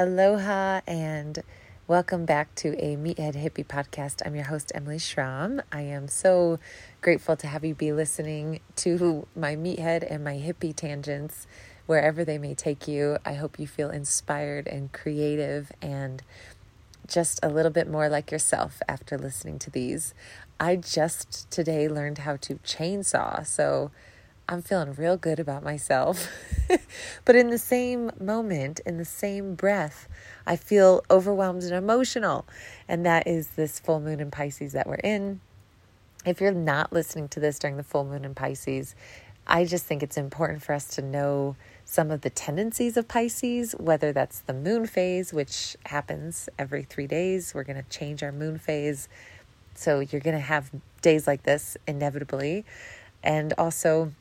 Aloha and welcome back to a Meathead Hippie podcast. I'm your host, Emily Schramm. I am so grateful to have you be listening to my meathead and my hippie tangents wherever they may take you. I hope you feel inspired and creative and just a little bit more like yourself after listening to these. I just today learned how to chainsaw, so I'm feeling real good about myself. but in the same moment, in the same breath, I feel overwhelmed and emotional. And that is this full moon in Pisces that we're in. If you're not listening to this during the full moon in Pisces, I just think it's important for us to know some of the tendencies of Pisces, whether that's the moon phase, which happens every three days. We're going to change our moon phase. So you're going to have days like this inevitably. And also,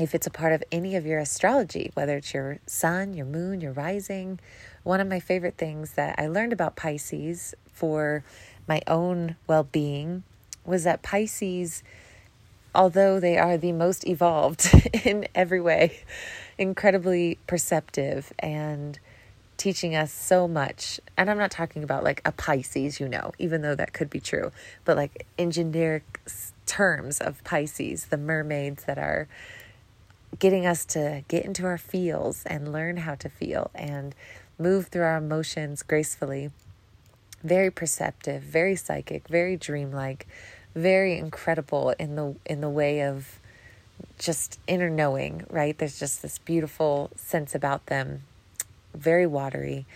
if it's a part of any of your astrology, whether it's your sun, your moon, your rising. One of my favorite things that I learned about Pisces for my own well being was that Pisces, although they are the most evolved in every way, incredibly perceptive and teaching us so much. And I'm not talking about like a Pisces, you know, even though that could be true, but like in generic terms of Pisces, the mermaids that are getting us to get into our feels and learn how to feel and move through our emotions gracefully. Very perceptive, very psychic, very dreamlike, very incredible in the in the way of just inner knowing, right? There's just this beautiful sense about them, very watery,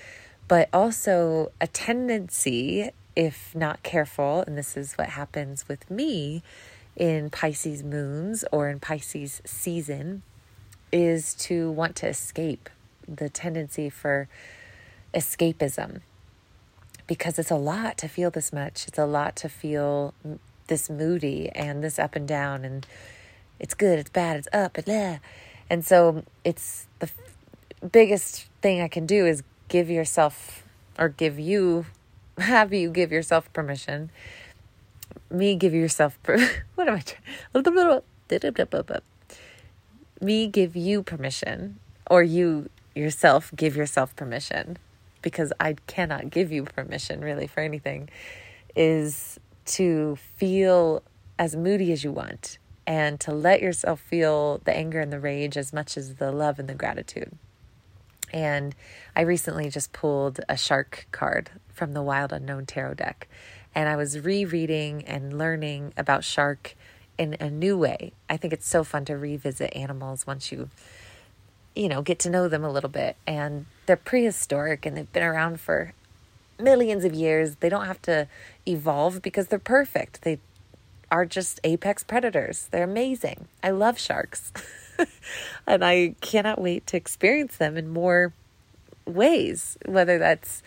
but also a tendency, if not careful, and this is what happens with me in Pisces moons or in Pisces season, is to want to escape, the tendency for escapism. Because it's a lot to feel this much. It's a lot to feel this moody and this up and down, and it's good, it's bad, it's up, and blah. Eh. And so it's the f- biggest thing I can do is give yourself, or give you, have you give yourself permission. Me give yourself, what am I trying? me give you permission, or you yourself give yourself permission, because I cannot give you permission really for anything, is to feel as moody as you want and to let yourself feel the anger and the rage as much as the love and the gratitude. And I recently just pulled a shark card from the Wild Unknown Tarot deck. And I was rereading and learning about shark in a new way. I think it's so fun to revisit animals once you you know, get to know them a little bit and they're prehistoric and they've been around for millions of years. They don't have to evolve because they're perfect. They are just apex predators. They're amazing. I love sharks. and I cannot wait to experience them in more ways, whether that's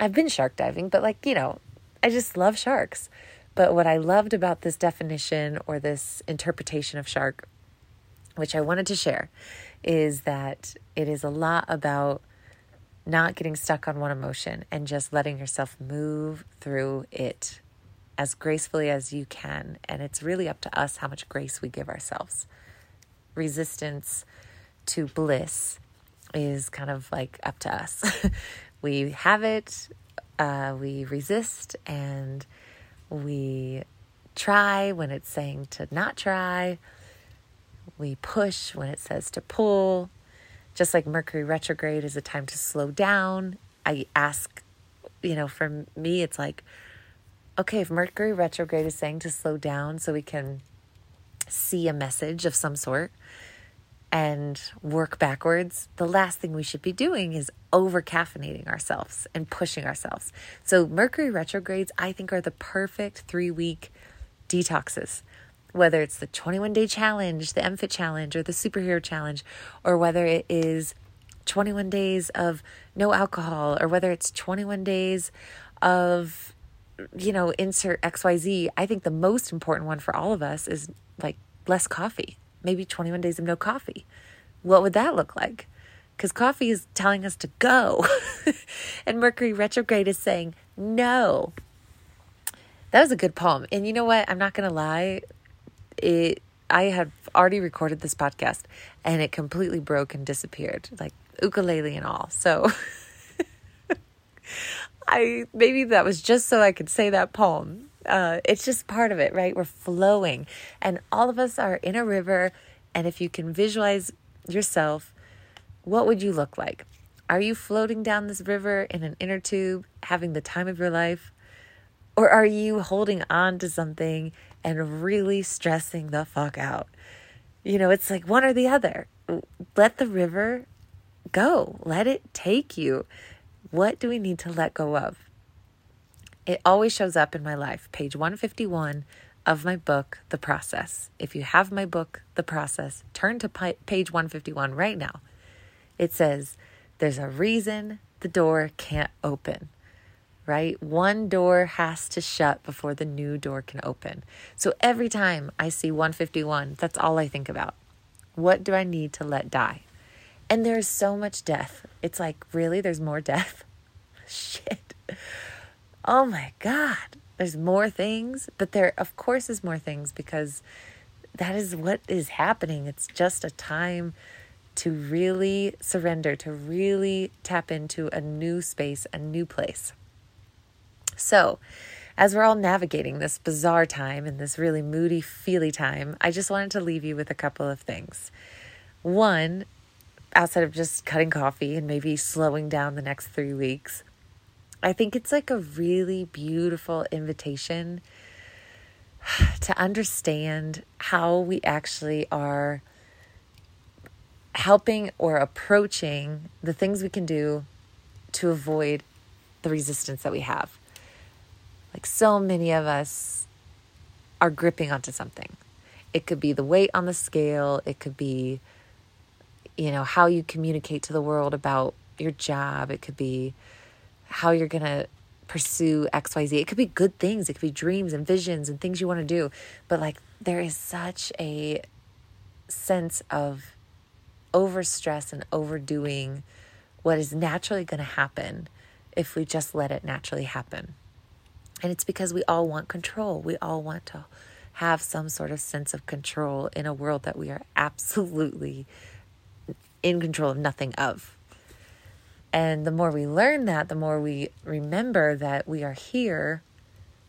I've been shark diving, but like, you know, I just love sharks. But what I loved about this definition or this interpretation of shark, which I wanted to share, is that it is a lot about not getting stuck on one emotion and just letting yourself move through it as gracefully as you can. And it's really up to us how much grace we give ourselves. Resistance to bliss is kind of like up to us. we have it, uh, we resist, and we try when it's saying to not try. We push when it says to pull. Just like Mercury retrograde is a time to slow down. I ask, you know, for me, it's like, okay, if Mercury retrograde is saying to slow down so we can see a message of some sort, and work backwards, the last thing we should be doing is over caffeinating ourselves and pushing ourselves. So, Mercury retrogrades, I think, are the perfect three week detoxes. Whether it's the 21 day challenge, the MFIT challenge, or the superhero challenge, or whether it is 21 days of no alcohol, or whether it's 21 days of, you know, insert XYZ, I think the most important one for all of us is like less coffee maybe 21 days of no coffee. What would that look like? Because coffee is telling us to go, and Mercury retrograde is saying no. That was a good poem. And you know what? I'm not going to lie. It I had already recorded this podcast and it completely broke and disappeared. Like ukulele and all. So I maybe that was just so I could say that poem. Uh, it's just part of it, right? We're flowing, and all of us are in a river. And if you can visualize yourself, what would you look like? Are you floating down this river in an inner tube, having the time of your life? Or are you holding on to something and really stressing the fuck out? You know, it's like one or the other. Let the river go, let it take you. What do we need to let go of? It always shows up in my life, page 151 of my book, The Process. If you have my book, The Process, turn to page 151 right now. It says, There's a reason the door can't open right? One door has to shut before the new door can open. So every time I see 151, that's all I think about. What do I need to let die? And there's so much death. It's like, really? There's more death? Shit. Oh my God. There's more things, but there, of course, is more things because that is what is happening. It's just a time to really surrender, to really tap into a new space, a new place. So, as we're all navigating this bizarre time and this really moody, feely time, I just wanted to leave you with a couple of things. One, outside of just cutting coffee and maybe slowing down the next three weeks, I think it's like a really beautiful invitation to understand how we actually are helping or approaching the things we can do to avoid the resistance that we have. Like so many of us are gripping onto something. It could be the weight on the scale, it could be, you know, how you communicate to the world about your job, it could be how you're going to pursue XYZ. It could be good things, it could be dreams and visions and things you want to do. But like, there is such a sense of overstress and overdoing what is naturally going to happen if we just let it naturally happen. And it's because we all want control. We all want to have some sort of sense of control in a world that we are absolutely in control of nothing of. And the more we learn that, the more we remember that we are here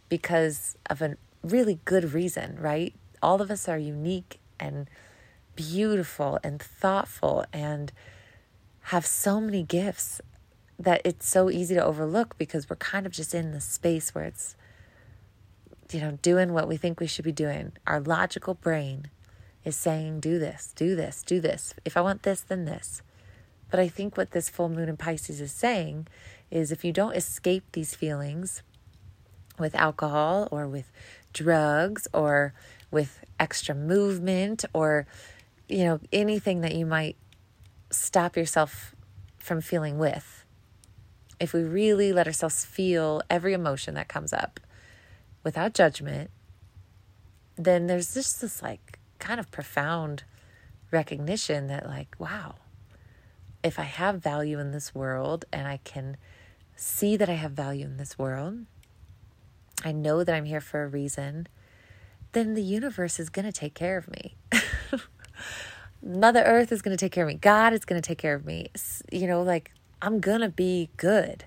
because of a really good reason, right? All of us are unique and beautiful and thoughtful and have so many gifts that it's so easy to overlook because we're kind of just in the space where it's you know doing what we think we should be doing. Our logical brain is saying do this do this do this. If i want this then this but i think what this full moon in pisces is saying is if you don't escape these feelings with alcohol or with drugs or with extra movement or you know anything that you might stop yourself from feeling with if we really let ourselves feel every emotion that comes up without judgment, then there's just this like kind of profound recognition that, like, wow, if I have value in this world and I can see that I have value in this world, I know that I'm here for a reason, then the universe is going to take care of me. Mother Earth is going to take care of me. God is going to take care of me. You know, like I'm going to be good.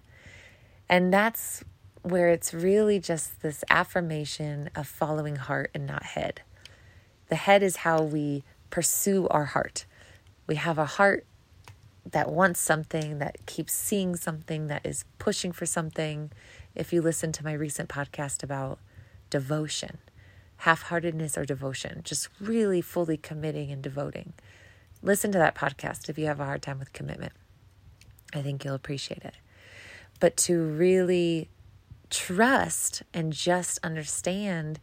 And that's where it's really just this affirmation of following heart and not head. The head is how we pursue our heart. We have a heart that wants something, that keeps seeing something, that is pushing for something. If you listen to my recent podcast about devotion, half heartedness or devotion, just really fully committing and devoting, listen to that podcast if you have a hard time with commitment. I think you'll appreciate it. But to really trust and just understand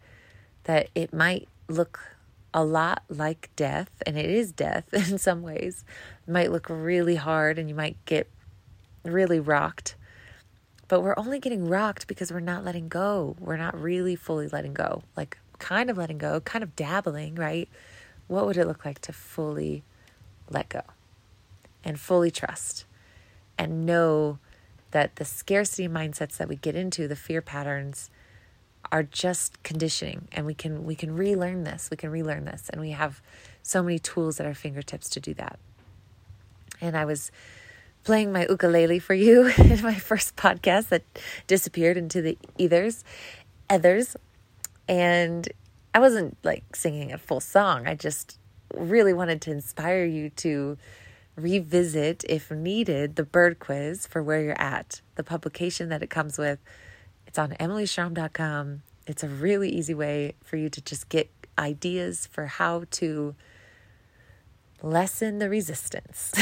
that it might look a lot like death, and it is death in some ways. It might look really hard and you might get really rocked. But we're only getting rocked because we're not letting go. We're not really fully letting go. Like, kind of letting go, kind of dabbling, right? What would it look like to fully let go and fully trust? and know that the scarcity mindsets that we get into, the fear patterns, are just conditioning and we can we can relearn this we can relearn this and we have so many tools at our fingertips to do that and i was playing my ukulele for you in my first podcast that disappeared into the ethers, ethers. And I wasn't like singing a full song. I just really wanted to inspire you to revisit, if needed, the bird quiz for where you're at, the publication that it comes with. It's on emilyschramm.com. It's a really easy way for you to just get ideas for how to lessen the resistance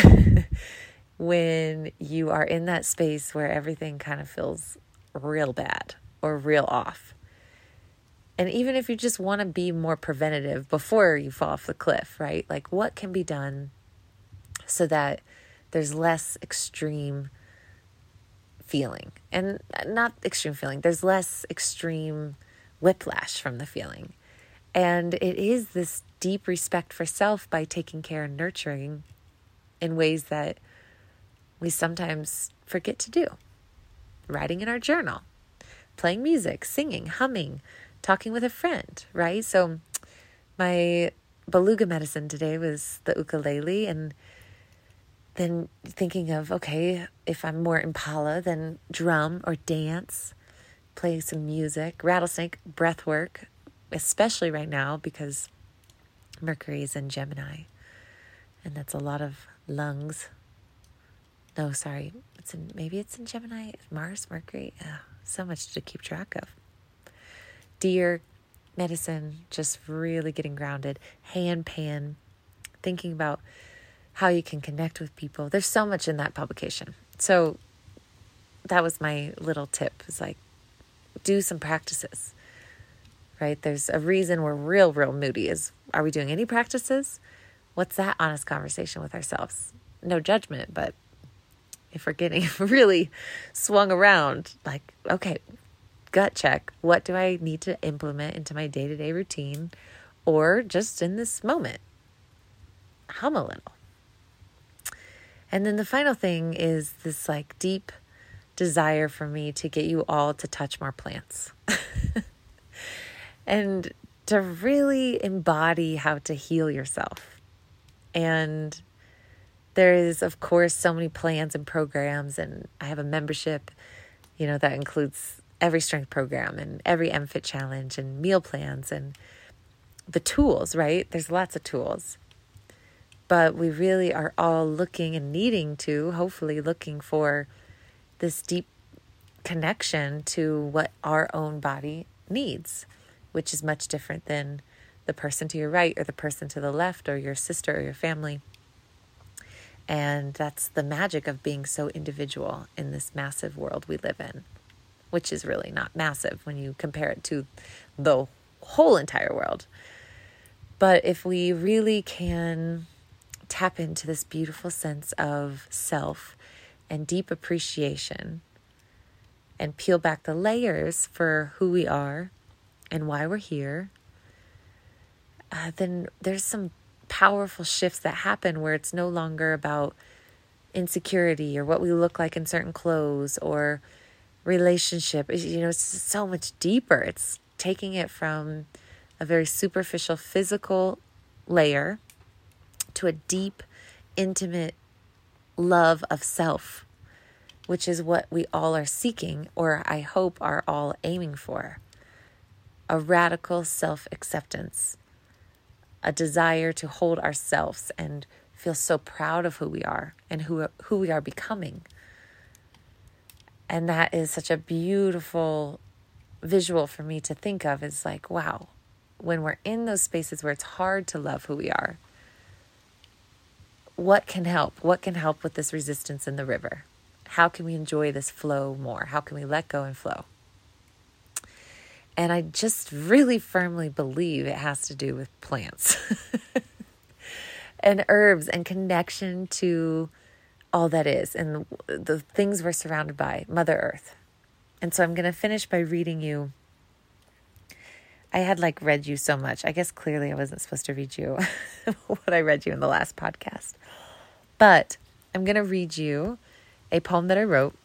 when you are in that space where everything kind of feels real bad or real off. And even if you just want to be more preventative before you fall off the cliff, right? Like, what can be done so that there's less extreme feeling? And uh, not extreme feeling, there's less extreme whiplash from the feeling. And it is this deep respect for self by taking care and nurturing in ways that we sometimes forget to do. Writing in our journal, playing music, singing, humming, talking with a friend, right? So, my beluga medicine today was the ukulele, and then thinking of, okay, if I'm more impala, then drum or dance, play some music, rattlesnake, breath work, especially right now because Mercury is in Gemini, and that's a lot of lungs no, sorry. It's in maybe it's in Gemini, Mars, Mercury. Oh, so much to keep track of. Deer, medicine, just really getting grounded. Hand pan, thinking about how you can connect with people. There's so much in that publication. So that was my little tip. Is like do some practices. Right? There's a reason we're real, real moody. Is are we doing any practices? What's that honest conversation with ourselves? No judgment, but if we're getting really swung around, like, okay, gut check. What do I need to implement into my day to day routine or just in this moment? Hum a little. And then the final thing is this like deep desire for me to get you all to touch more plants and to really embody how to heal yourself and there is, of course, so many plans and programs, and I have a membership, you know, that includes every strength program and every MFit challenge and meal plans and the tools, right? There's lots of tools. But we really are all looking and needing to, hopefully, looking for this deep connection to what our own body needs, which is much different than the person to your right or the person to the left or your sister or your family. And that's the magic of being so individual in this massive world we live in, which is really not massive when you compare it to the whole entire world. But if we really can tap into this beautiful sense of self and deep appreciation and peel back the layers for who we are and why we're here, uh, then there's some powerful shifts that happen where it's no longer about insecurity or what we look like in certain clothes or relationship. You know, it's so much deeper. It's taking it from a very superficial physical layer to a deep, intimate love of self, which is what we all are seeking, or I hope are all aiming for a radical self acceptance a desire to hold ourselves and feel so proud of who we are and who, who we are becoming. And that is such a beautiful visual for me to think of is like, wow, when we're in those spaces where it's hard to love who we are, what can help? What can help with this resistance in the river? How can we enjoy this flow more? How can we let go and flow? And I just really firmly believe it has to do with plants and herbs and connection to all that is and the things we're surrounded by, Mother Earth. And so I'm going to finish by reading you. I had like read you so much. I guess clearly I wasn't supposed to read you what I read you in the last podcast. But I'm going to read you a poem that I wrote.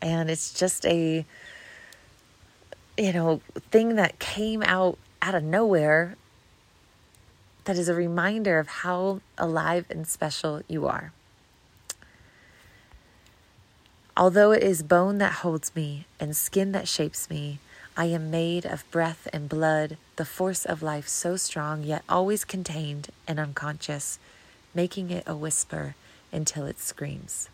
And it's just a you know, thing that came out out of nowhere that is a reminder of how alive and special you are. Although it is bone that holds me and skin that shapes me, I am made of breath and blood, the force of life so strong, yet always contained and unconscious, making it a whisper until it screams.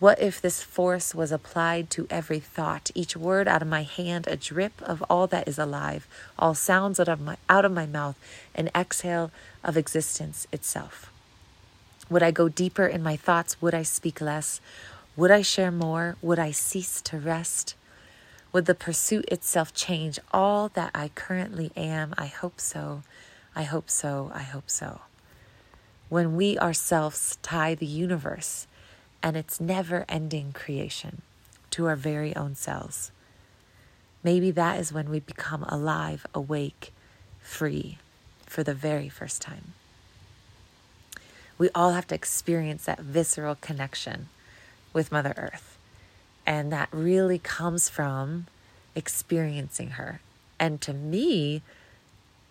What if this force was applied to every thought, each word out of my hand a drip of all that is alive, all sounds out of my, out of my mouth, an exhale of existence itself? Would I go deeper in my thoughts? Would I speak less? Would I share more? Would I cease to rest? Would the pursuit itself change all that I currently am? I hope so. I hope so. I hope so. When we ourselves tie the universe, and its never ending creation to our very own selves. Maybe that is when we become alive, awake, free for the very first time. We all have to experience that visceral connection with Mother Earth. And that really comes from experiencing her. And to me,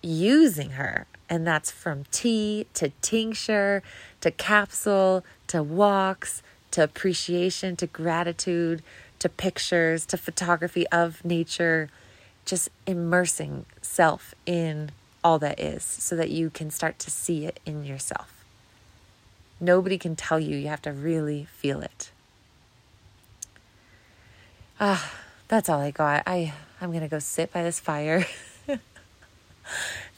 using her. And that's from tea to tincture to capsule to walks to appreciation, to gratitude, to pictures, to photography of nature, just immersing self in all that is so that you can start to see it in yourself. Nobody can tell you, you have to really feel it. Ah, that's all I got. I I'm to go sit by this fire.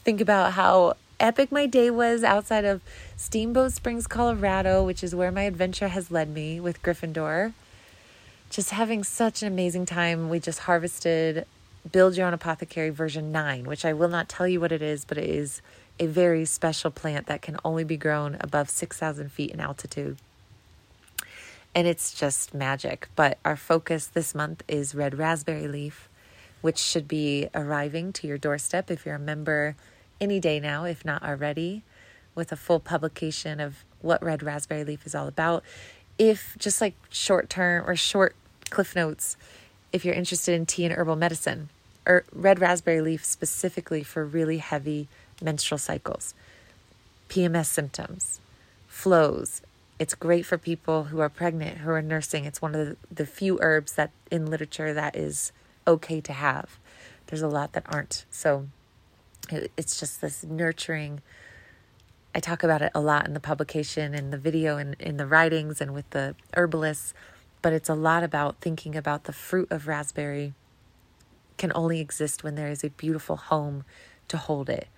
Think about how epic my day was outside of Steamboat Springs, Colorado, which is where my adventure has led me with Gryffindor. Just having such an amazing time. We just harvested Build Your Own Apothecary version 9, which I will not tell you what it is, but it is a very special plant that can only be grown above 6,000 feet in altitude. And it's just magic. But our focus this month is red raspberry leaf, which should be arriving to your doorstep if you're a member any day now, if not already, with a full publication of what Red Raspberry Leaf is all about. If just like short term or short cliff notes, if you're interested in tea and herbal medicine, or red raspberry leaf specifically for really heavy menstrual cycles, PMS symptoms, flows. It's great for people who are pregnant, who are nursing. It's one of the, few herbs that in literature that is okay to have. There's a lot that aren't. So it's just this nurturing. I talk about it a lot in the publication and the video and in the writings and with the herbalists, but it's a lot about thinking about the fruit of raspberry can only exist when there is a beautiful home to hold it.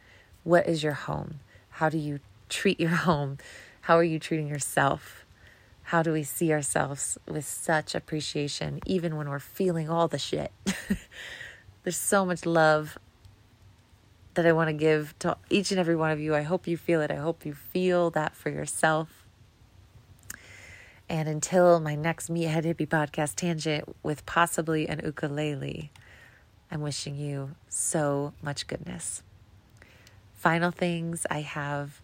What is your home? How do you treat your home? How are you treating yourself? How do we see ourselves with such appreciation, even when we're feeling all the shit? There's so much love that I want to give to each and every one of you. I hope you feel it. I hope you feel that for yourself. And until my next Meathead Hippie podcast tangent with possibly an ukulele, I'm wishing you so much goodness. Final things I have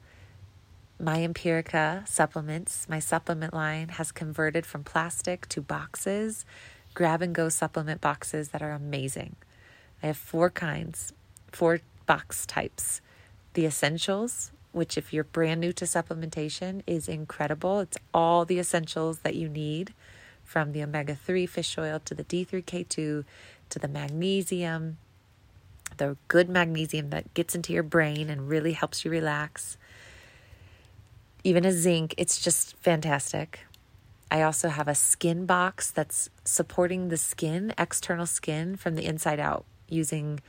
my Empirica supplements. My supplement line has converted from plastic to boxes, grab and go supplement boxes that are amazing. I have four kinds, four box types. The essentials, which, if you're brand new to supplementation, is incredible. It's all the essentials that you need from the omega 3 fish oil to the D3K2 to the magnesium, the good magnesium that gets into your brain and really helps you relax. Even a zinc, it's just fantastic. I also have a skin box that's supporting the skin, external skin from the inside out using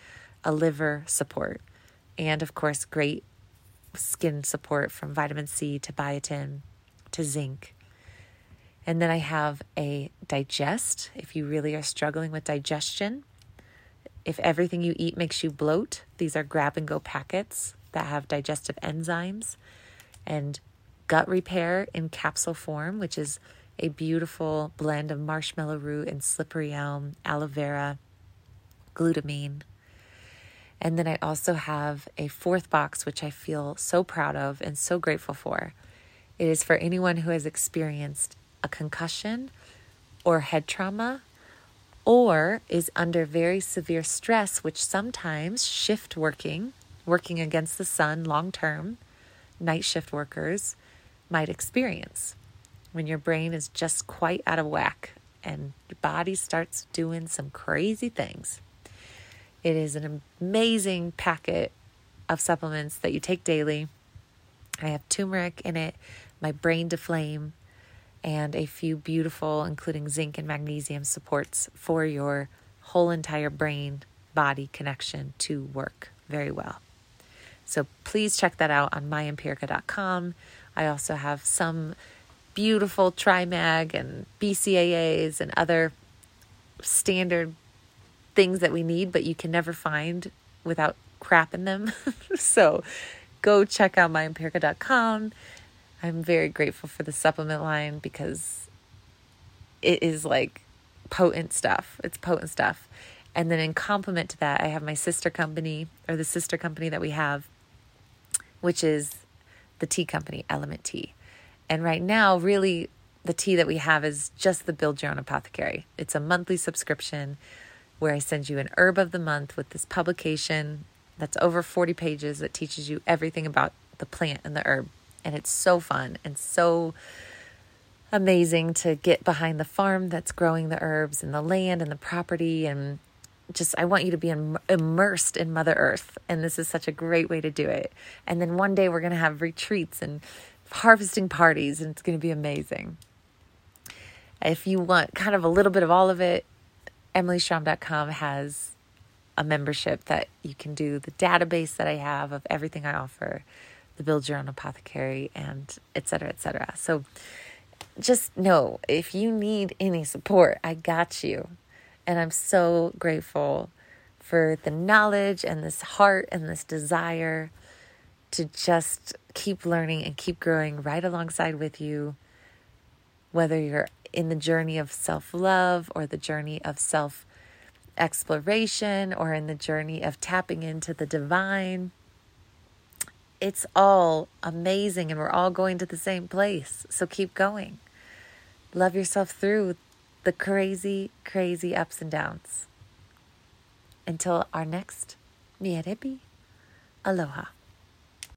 a liver support, and of course, great skin support from vitamin C to biotin to zinc. And then I have a digest if you really are struggling with digestion. If everything you eat makes you bloat, these are grab and go packets that have digestive enzymes and gut repair in capsule form, which is a beautiful blend of marshmallow root and slippery elm, aloe vera, glutamine, and then I also have a fourth box, which I feel so proud of and so grateful for. It is for anyone who has experienced a concussion or head trauma or is under very severe stress, which sometimes shift working, working against the sun long term, night shift workers might experience when your brain is just quite out of whack and your body starts doing some crazy things. It is an amazing packet of supplements that you take daily. I have turmeric in it, my brain to flame, and a few beautiful, including zinc and magnesium supports for your whole entire brain body connection to work very well. So please check that out on myempirica.com. I also have some beautiful TriMag and BCAAs and other standard things that we need, but you can never find without crap in them. so go check out myempirica.com. I'm very grateful for the supplement line because it is like potent stuff. It's potent stuff. And then in complement to that, I have my sister company or the sister company that we have, which is the tea company, Element Tea. And right now, really, the tea that we have is just the Build Your Own Apothecary. It's a monthly subscription where I send you an herb of the month with this publication that's over 40 pages that teaches you everything about the plant and the herb. And it's so fun and so amazing to get behind the farm that's growing the herbs and the land and the property and just I want you to be immersed in Mother Earth, and this is such a great way to do it. And then one day we're to have retreats and harvesting parties, and it's to be amazing. If you want kind of a little bit of all of it, emilyschramm.com has a membership that you can do the database that I have of everything I offer, the build your own apothecary, and et cetera, et cetera. So just know if you need any support, I got you. And I'm so grateful for the knowledge and this heart and this desire to just keep learning and keep growing right alongside with you, whether you're in the journey of self love or the journey of self exploration or in the journey of tapping into the divine. It's all amazing and we're all going to the same place. So keep going. Love yourself through the crazy, crazy ups and downs. Until our next Mia Aloha.